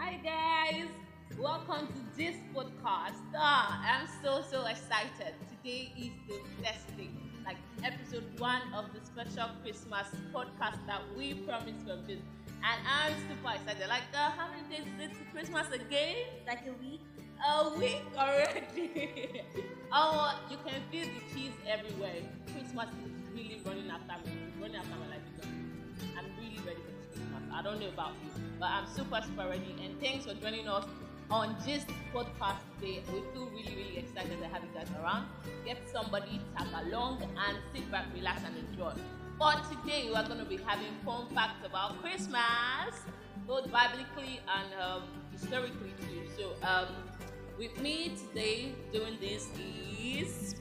Hi guys, welcome to this podcast. Ah, I'm so so excited. Today is the best day, like episode one of the special Christmas podcast that we promised from this, and I'm super excited. Like, uh, how many days is it to Christmas again? Like a week. A week already. oh, you can feel the cheese everywhere. Christmas is really running after me. Running after my I don't know about you, but I'm super, super ready. And thanks for joining us on this podcast today. We feel really, really excited to have you guys around. Get somebody, tag along, and sit back, relax, and enjoy. But today we are going to be having fun facts about Christmas, both biblically and um, historically too. So, um, with me today doing this is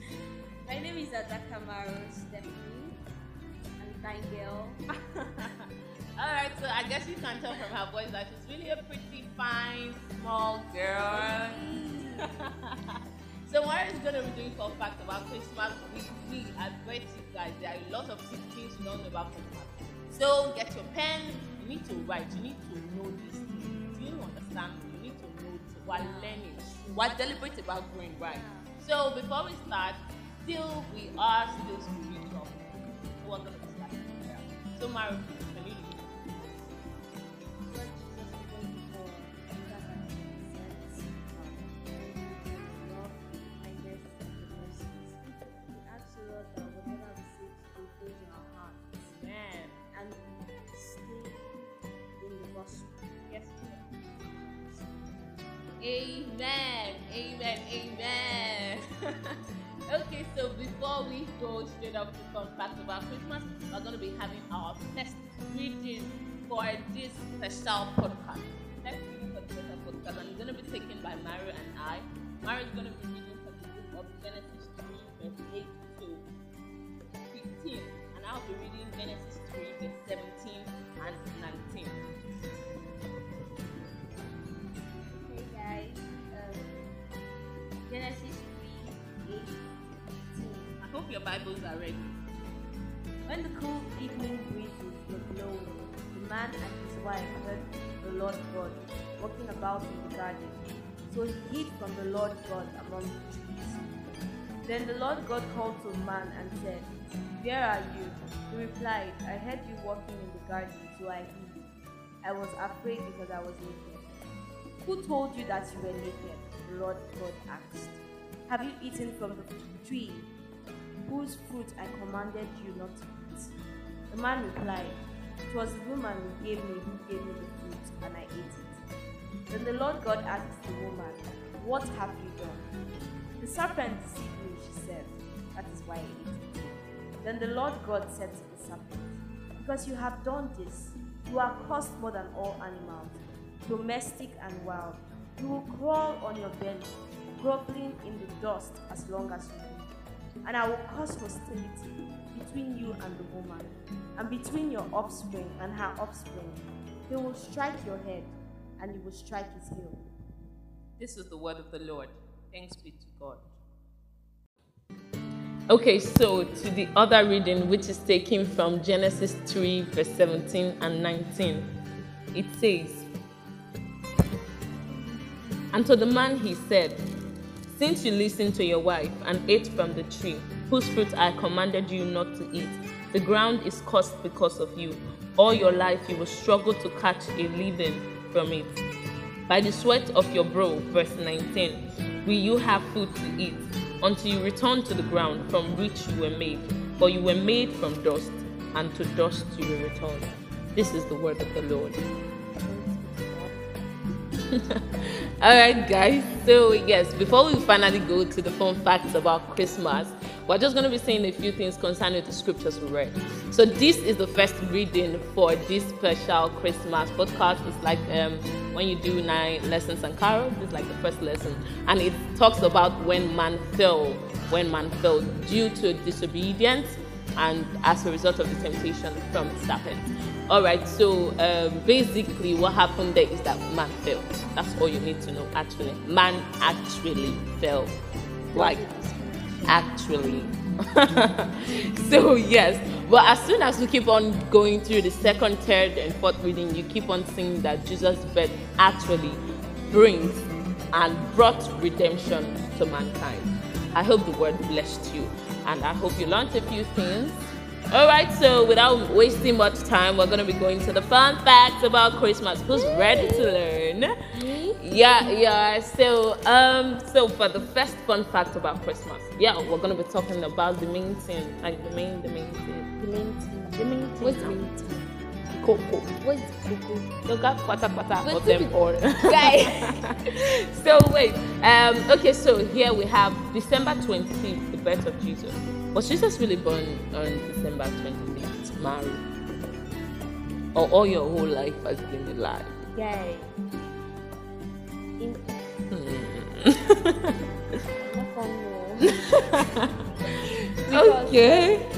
My name is Adaka Maro Stephanie. I'm. All right, so I guess you can tell from her voice that she's really a pretty fine small girl. so Mara is gonna be doing fun facts about Christmas with me. I bet you guys there are a lot of good things you don't know about Christmas. So get your pen. You need to write. You need to know things. Do you understand? You need to know it while learning. While deliberate about going right. So before we start, still we are still spiritual. So we're gonna be starting. So Mara, Amen. Amen. Amen. okay, so before we go straight up to fun facts about Christmas, we're going to be having our first reading for this special podcast. Next reading for the podcast, and it's going to be taken by Mario and I. Mario is going to be When the cool evening breezes were blowing, the man and his wife heard the Lord God walking about in the garden. So he hid from the Lord God among the trees. Then the Lord God called to the man and said, Where are you? He replied, I heard you walking in the garden, so I hid. I was afraid because I was naked. Who told you that you were naked? The Lord God asked. Have you eaten from the tree whose fruit I commanded you not to eat? The man replied, It was the woman who gave me who gave me the fruit, and I ate it. Then the Lord God asked the woman, What have you done? The serpent deceived me, she said. That is why I ate it. Then the Lord God said to the serpent, Because you have done this, you are cursed more than all animals, domestic and wild. You will crawl on your belly, groveling in the dust as long as you live. And I will cause hostility between you and the woman, and between your offspring and her offspring. He will strike your head, and you will strike his heel. This is the word of the Lord. Thanks be to God. Okay, so to the other reading, which is taken from Genesis 3, verse 17 and 19, it says, And to the man he said, Since you listened to your wife and ate from the tree, whose fruit I commanded you not to eat, the ground is cursed because of you. All your life you will struggle to catch a living from it. By the sweat of your brow, verse 19, will you have food to eat until you return to the ground from which you were made. For you were made from dust, and to dust you will return. This is the word of the Lord. All right, guys. So, yes, before we finally go to the fun facts about Christmas, we're just going to be saying a few things concerning the scriptures we read. So, this is the first reading for this special Christmas podcast. It's like um, when you do nine lessons and carols, it's like the first lesson. And it talks about when man fell, when man fell due to disobedience and as a result of the temptation from the serpent. All right, so um, basically, what happened there is that man fell. That's all you need to know. Actually, man actually fell. Like actually, so yes, but as soon as we keep on going through the second, third, and fourth reading, you keep on seeing that Jesus' birth actually brings and brought redemption to mankind. I hope the word blessed you, and I hope you learned a few things. All right, so without wasting much time, we're gonna be going to the fun facts about Christmas. Who's ready to learn? Me? Yeah, yeah. So, um, so for the first fun fact about Christmas, yeah, we're gonna be talking about the main thing, like the main, the main thing, The main thing. the main thing. What's the main thing? Cocoa. What's the cocoa? Look at kwata kwata But of them if all. Guy. so wait, um, okay, so here we have December 25th, the birth of Jesus. Was Jesus really born on December 25th, Mary? Or all your whole life has been a lie? Guy. In. I don't know. Because- okay.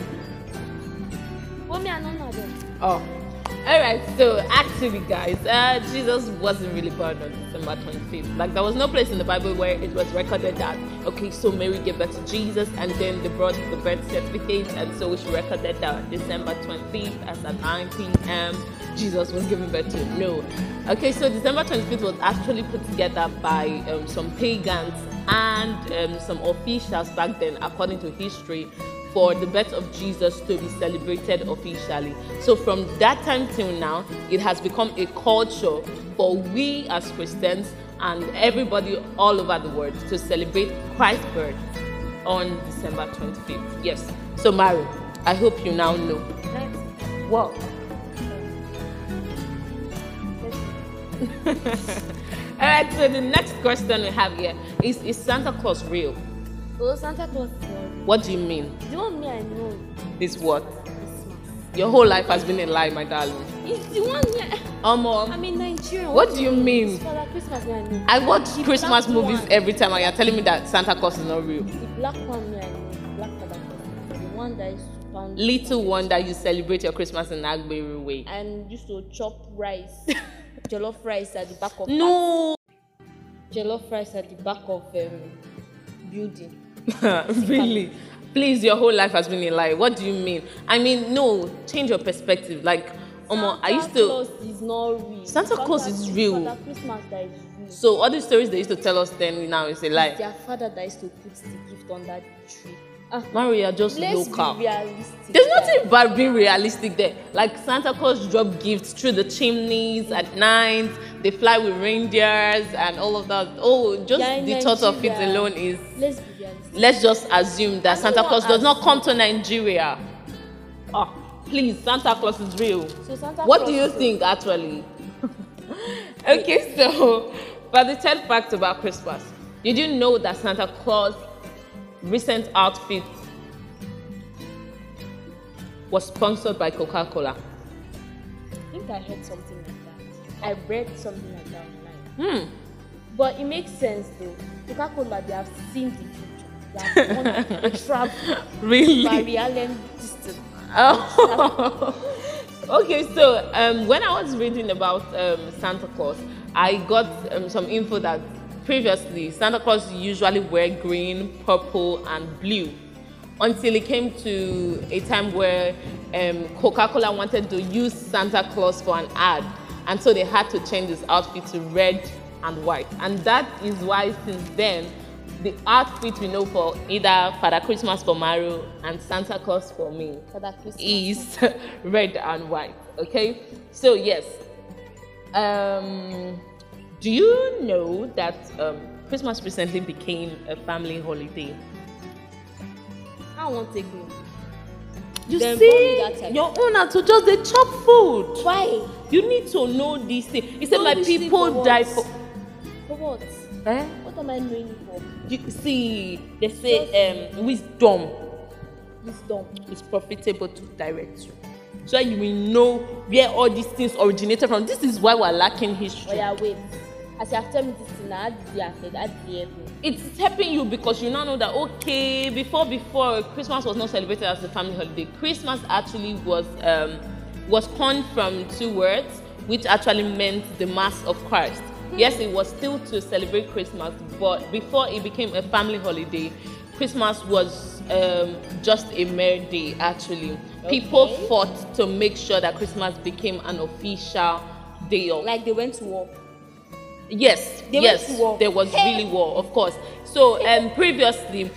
Alright, so actually, guys, uh, Jesus wasn't really born on December 25th. Like, there was no place in the Bible where it was recorded that, okay, so Mary gave birth to Jesus, and then they brought the birth certificate, and so she recorded that December 25th as at 9 p.m. Jesus was given birth to. No. Okay, so December 25th was actually put together by um, some pagans and um, some officials back then, according to history, for the birth of Jesus to be celebrated officially. So from that time till now, it has become a culture for we as Christians and everybody all over the world to celebrate Christ's birth on December 25th. Yes. So Mary, I hope you now know. Let's What? All right, so the next question we have here is Is Santa Claus real? Oh, Santa Claus real. What do you mean? The one me I know Is what? Christmas. Your whole life has been a lie, my darling. It's the one me I, Omo, I'm in Nigeria. What do you mean? Father Christmas me I know. I watch The Christmas movies one. every time, and you're telling me that Santa Claus is not real. The black one me I know. Black Father Christmas. The one that is to pound. Little wonder you celebrate your Christmas in Agberi way. And used to chop rice. Jollof rice at the back of No, jollof rice at the back of um, building. really. Please, your whole life has been a lie. What do you mean? I mean, no, change your perspective. Like, Omo, I used to. Claus is not real. Santa Claus is real. Father Christmas that is real. So all the stories they used to tell us then now is a lie. It's their father that used to put the gift on that tree. Ah, Maria, just let's local. be realistic. There's nothing about being realistic there. Like Santa Claus drop gifts through the chimneys at night. They fly with reindeers and all of that. Oh, just Yeah, the thought of it alone is. Let's be realistic. Let's just assume that I Santa Claus does not come to Nigeria. Oh, please, Santa Claus is real. So Santa What Claus do you think, actually? okay, so for the third fact about Christmas, did you know that Santa Claus' recent outfit was sponsored by Coca Cola? I think I heard something like that. I read something like that online. Hmm. But it makes sense though. Coca-Cola, they have seen the future. They have travel. Really? Barry Allen distance. Oh. okay, so um, when I was reading about um, Santa Claus, I got um, some info that previously Santa Claus usually wear green, purple, and blue until it came to a time where um, Coca-Cola wanted to use Santa Claus for an ad, and so they had to change his outfit to red and white, and that is why since then the outfit we know for either Father Christmas for Mario and Santa Claus for me is red and white. Okay, so yes. Um, do you know that um, Christmas recently became a family holiday? I won't take me. You Then see, born me that time. your owner to just they chop food. Why? You need to know these things. He said, "My people die for." For what? Eh? What am I knowing for? You see, they say um, wisdom Wisdom. is profitable to direct you. So that you will know where all these things originated from. This is why we're lacking history. Oh yeah, wait. As you have told me this thing, how did you affect? How did you help me? It's helping you because you now know that okay, before before Christmas was not celebrated as a family holiday. Christmas actually was um, was coined from two words, which actually meant the mass of Christ. Yes, it was still to celebrate Christmas, but before it became a family holiday, Christmas was um, just a mere day, actually. People fought to make sure that Christmas became an official day of Like they went to war. Yes, They yes, there was Hey. really war, of course. So, um, previously,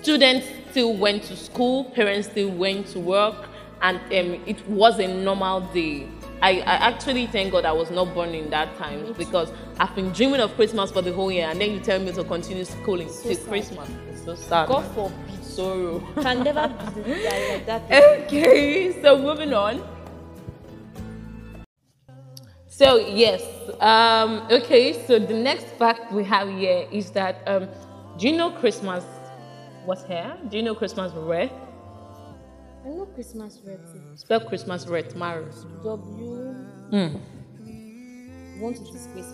students still went to school, parents still went to work, and um, it was a normal day. I, I actually thank God I was not born in that time because I've been dreaming of Christmas for the whole year, and then you tell me to continue schooling So till sad. Christmas. It's so sad. God forbid. sorrow. Can never be like that. okay, so moving on. So yes, um, okay. So the next fact we have here is that um, do you know Christmas was here? Do you know Christmas red? I know Christmas writing. Spell Christmas red, Maro. W. Mm. Want to disgrace?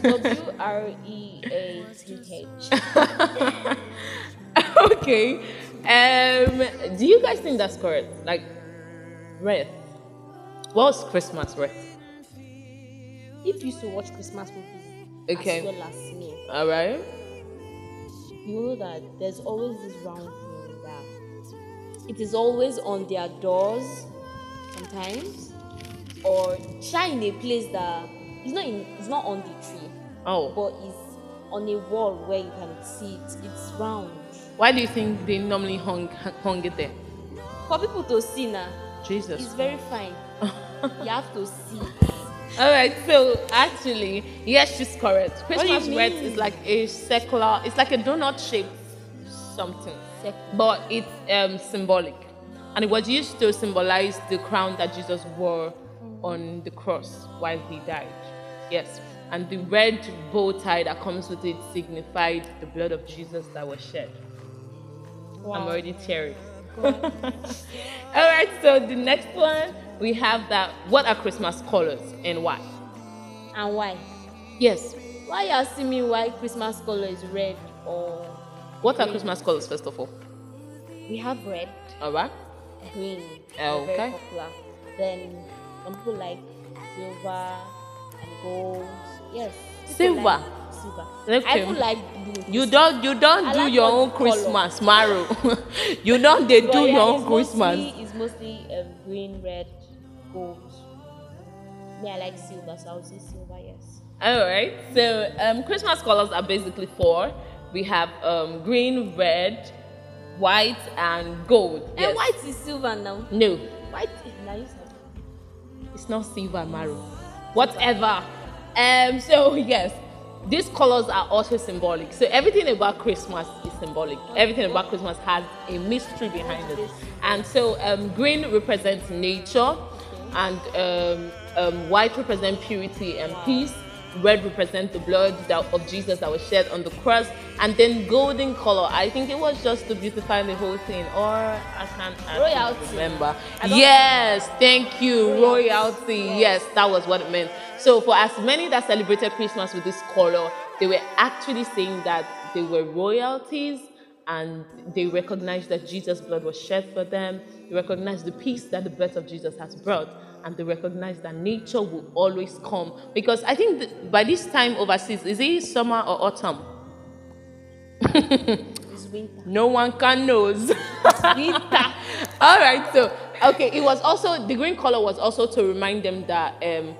W R E A T H. okay. Um, do you guys think that's correct? Like red. What's Christmas red? If you used to watch Christmas movies Okay. as well as me, All right. you know that there's always this round thing that it is always on their doors sometimes or try in a place that it's not in it's not on the tree Oh, but it's on a wall where you can see it it's round why do you think they normally hung hung it there? for people to see now Jesus. it's very fine you have to see All right, so actually, yes, she's correct. Christmas red mean? is like a circular, it's like a donut shaped something, but it's um, symbolic. And it was used to symbolize the crown that Jesus wore on the cross while he died. Yes. And the red bow tie that comes with it signified the blood of Jesus that was shed. I'm already tearing. All right, so the next one we have that what are Christmas colors and why? and why Yes. why you asking me why christmas color is red or What are Christmas colors first of all? we have red All right. green. Okay. Very popular. Then some people like silver and gold. Yes. Silver? Like silver. I Okay. even like blue. You don't you don't I do like your own. Christmas, Maro. you don't they do yeah, your own Christmas. Mostly, it's mostly um, green, red, gold. Me, I like silver, so I'll say silver. Yes. All right. So um, Christmas colors are basically four. We have um, green, red, white, and gold. Yes. And white is silver now. No, White is you it's not silver, Maru. Whatever. Um. So yes, these colors are also symbolic. So everything about Christmas is symbolic. Everything about Christmas has a mystery behind it. And so um, green represents nature, and um, um, white represents purity and peace. Red represents the blood that, of Jesus that was shed on the cross, and then golden color. I think it was just to beautify the whole thing, or I can't Royalty. remember. Yes, thank you, Royalty. royalty. Yes, that was what it meant. So for as many that celebrated Christmas with this color, they were actually saying that they were royalties and they recognized that Jesus' blood was shed for them. They recognized the peace that the birth of Jesus has brought. And they recognize that nature will always come. Because I think by this time overseas, is it summer or autumn? It's winter. No one can knows. Winter. All right, so okay, it was also the green color was also to remind them that um,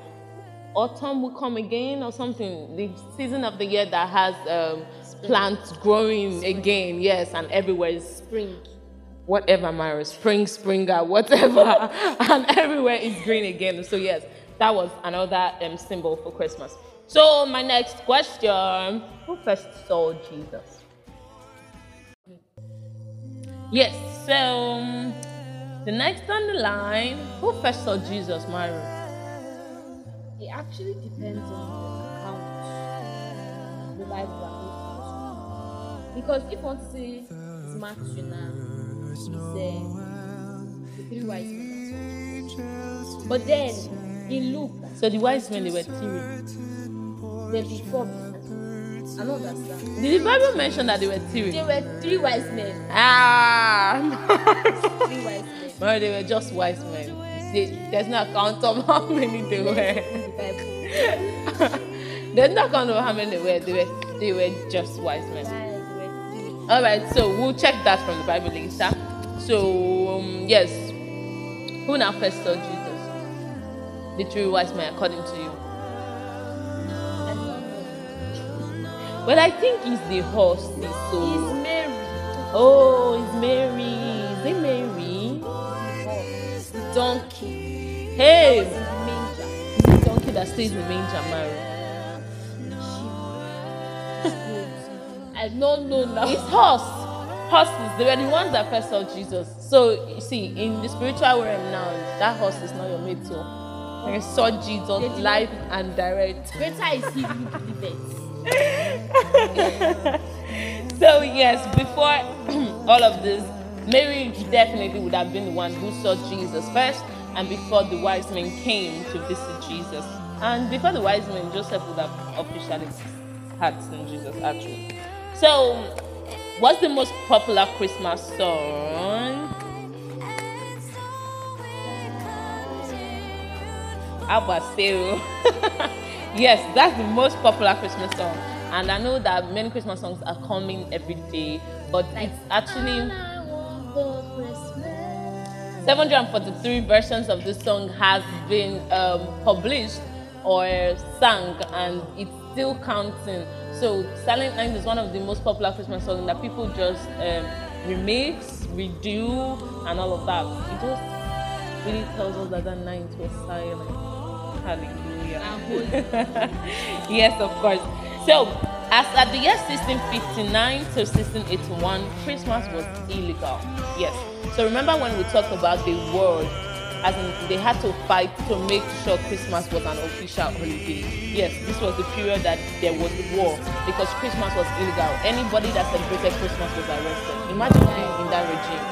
autumn will come again or something. The season of the year that has um, plants growing again, yes, and everywhere is Spring. Whatever, Mara, spring, springer, whatever, and everywhere is green again. So yes, that was another um, symbol for Christmas. So my next question: Who first saw Jesus? Yes. So um, the next on the line, who first saw Jesus, Mara? It actually depends on the account the Bible Because if say it's Matthew now, it's uh, the three wise men. But then in Luke, So the wise men they were three. the before, I don't understand. Did the Bible mention that they were three? There were three wise men. Ah. Three wise men well, they were just wise men. They, there's no account of how many they were. in the Bible. There's no account of how many they were. They were they were just wise men. Right, there were three. All right, so we'll check that from the Bible later. So um, yes, who now first saw Jesus? The three wise men, according to you. But I think it's the horse they saw. It's Mary. Oh, it's Mary. Is it Mary? The donkey. Hey, In the manger. it's the donkey that stays in the manger, Mary. I don't know now. It's horse. Horses, they were the ones that first saw Jesus. So you see, in the spiritual realm now, that horse is not your mate. So they saw Jesus live and direct. Greater is he who believeth. So yes, before all of this, Mary definitely would have been the one who saw Jesus first, and before the wise men came to visit Jesus, and before the wise men, Joseph would have officially had seen Jesus actually. So, what's the most popular Christmas song? Abaseo. yes, that's the most popular Christmas song. And I know that many Christmas songs are coming every day, but it's actually 743 versions of this song has been um, published or sung, and it's still counting. So Silent Night is one of the most popular Christmas songs that people just um, remix, redo, and all of that. It just really tells us that that night was silent. Hallelujah. yes, of course. So, as at the year 1659 to 1681, Christmas was illegal. Yes. So remember when we talked about the world, as in they had to fight to make sure Christmas was an official holiday. Yes, this was the period that there was war because Christmas was illegal. Anybody that celebrated Christmas was arrested. Imagine being in that regime.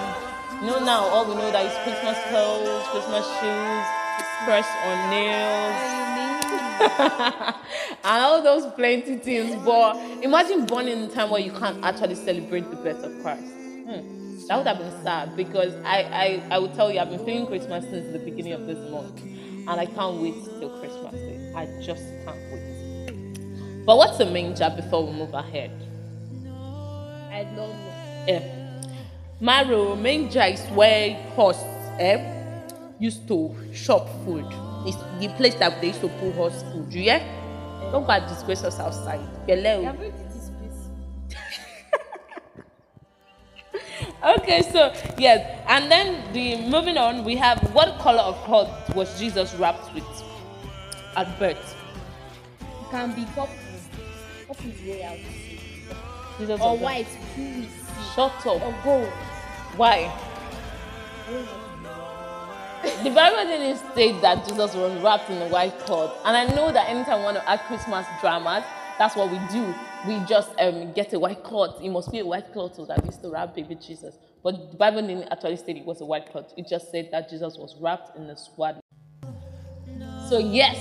You know now all we know that is Christmas clothes, Christmas shoes, press on nails, and all those plenty things. But imagine born in a time where you can't actually celebrate the birth of Christ. Hmm. That would have been sad because I, I, I will tell you, I've been feeling Christmas since the beginning of this month. And I can't wait till Christmas Day. I just can't wait. But what's a manger before we move ahead? I don't know. Eh. Maro, manger is where horse eh, used to shop food. It's the place that they used to put horse food. Hear? Don't go and disgrace us outside. Belle. Okay, so yes, and then the moving on, we have what color of cloth was Jesus wrapped with at birth? It can be purple. Purple is royal. Jesus Or white, purity. Shut up. Or gold. Why? The Bible didn't state that Jesus was wrapped in a white cloth. And I know that anytime we want to add Christmas dramas, that's what we do. We just um, get a white cloth. It must be a white cloth so that we still wrap baby Jesus. But the Bible didn't actually state it was a white cloth. It just said that Jesus was wrapped in a swaddling. So yes,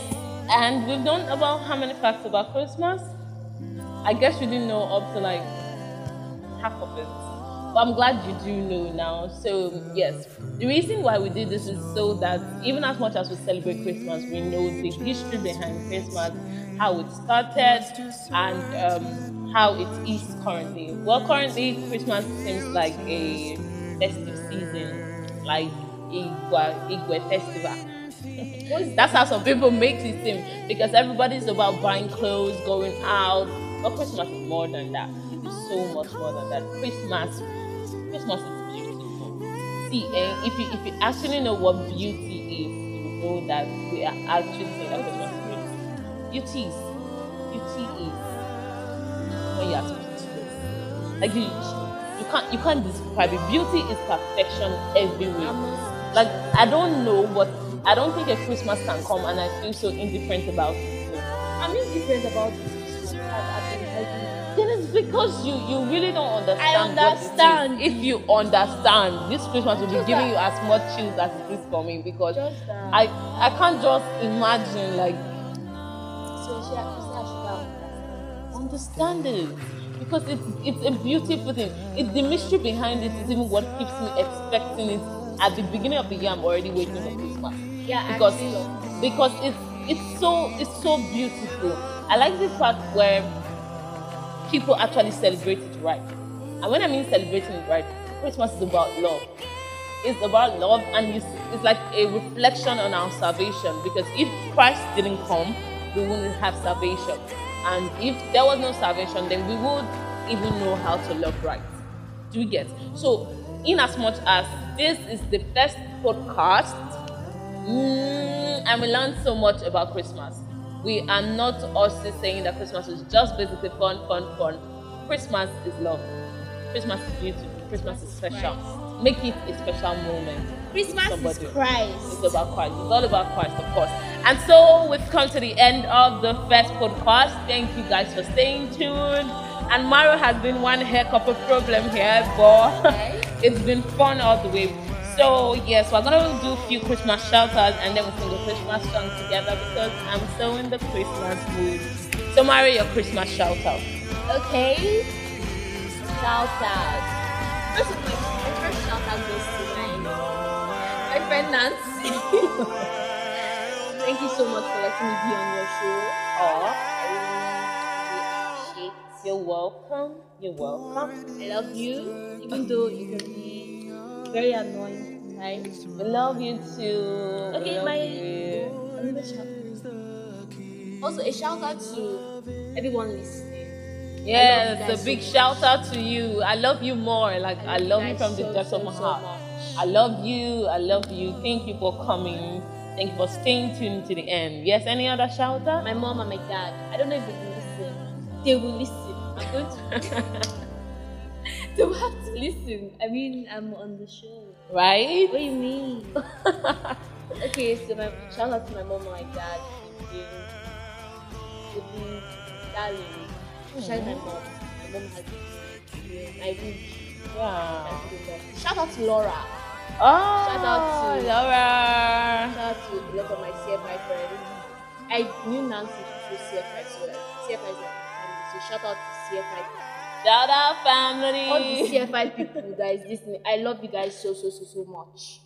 and we've done about how many facts about Christmas? I guess you didn't know up to like half of it. But I'm glad you do know now. So yes, the reason why we did this is so that even as much as we celebrate Christmas, we know the history behind Christmas, how it started, and um, how it is currently. Well, currently Christmas seems like a festive season, like Igwa Igwe festival. That's how some people make it seem because everybody's about buying clothes, going out. But Christmas is more than that. It's so much more than that. Christmas, Christmas is beautiful. See, eh, if you if you actually know what beauty is, you know that we are actually beautiful. Beauty is beauty is when you are speechless. Like you, you can't you can't describe it. Beauty is perfection everywhere. Like I don't know, but I don't think a Christmas can come and I feel so indifferent about it. I'm indifferent about this. I, I've been helping. Then it's because you you really don't understand. I what it is. understand. If you understand, this Christmas will be giving that- you as much chills as it is coming because Just that. I I can't just imagine like So she, she said I should have understand it because it's it's a beautiful thing. It's the mystery behind it is even what keeps me expecting it. At the beginning of the year, I'm already waiting for Christmas Yeah, because feel because it's it's so it's so beautiful. I like the part where people actually celebrate it right. And when I mean celebrating, it right, Christmas is about love. It's about love, and it's, it's like a reflection on our salvation. Because if Christ didn't come, we wouldn't have salvation. And if there was no salvation, then we would even know how to love right. Do you get? So, in as much as this is the first podcast, mm, and we learned so much about Christmas. We are not also saying that Christmas is just basically fun, fun, fun. Christmas is love. Christmas is beautiful. Christmas is special. Make it a special moment. Christmas is Christ. It's about Christ. It's all about Christ, of course. And so we've come to the end of the first podcast. Thank you guys for staying tuned. And Mario has been one heck of a problem here, but it's been fun all the way. So yes, we're gonna do a few Christmas outs and then we'll sing a Christmas song together because I'm so in the Christmas mood. So Mario, your Christmas shout out. Okay. Shout out. First of all, my first shout out goes to my friend Nancy. Thank you so much for letting me be on your show. I really, really appreciate. you're welcome. You're welcome. I love you, even though you can be very annoying sometimes. We love you too. Okay, love my shout. Also, a shout out to everyone listening. Yes, you a big so shout out to you. I love you more. Like I love you guys from the depths so, of my heart. I love you. I love you. Thank you for coming. Thank you for staying tuned to the end. Yes, any other shout out? my mom and my dad. I don't know if they will listen. They will listen. I'm going to. they will have to listen. I mean, I'm on the show. Right? What do you mean? okay, so my shout out to my mom and my dad. They've been, they've been darling. Especially my mom. My mom has been my root. Yeah. Shout out to Laura. Oh, Shout out to- Laura. Shout out to a lot of my CFI friends. I knew Nancy through CFI, so like CFI is family. So shout out to CFI. Shout out all the family. CFI people guys listening. I love you guys so so so so much.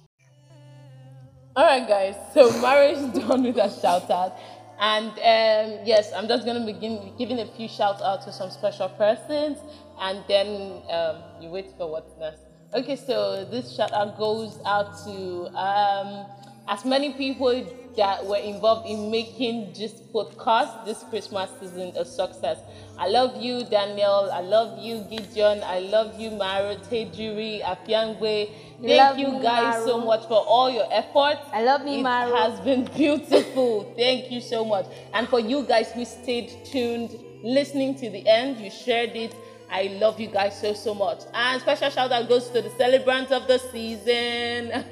All right, guys. So marriage is done with a shout out, and um, yes, I'm just gonna begin giving a few shout out to some special persons, and then um, you wait for what's next. Okay, so this shout out goes out to um, as many people that were involved in making this podcast this Christmas season a success. I love you, Daniel. I love you, Gideon. I love you, Maro, Tejuri, Afiangwe. Thank Love you guys so much for all your efforts. I love you, It Maro. has been beautiful. Thank you so much. And for you guys who stayed tuned, listening to the end, you shared it. I love you guys so so much. And special shout out goes to the celebrants of the season.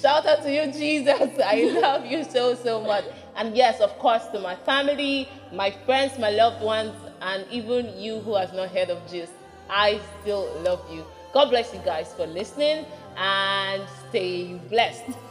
shout out to you, Jesus. I love you so so much. And yes, of course, to my family, my friends, my loved ones, and even you who has not heard of Jesus. I still love you. God bless you guys for listening and stay blessed.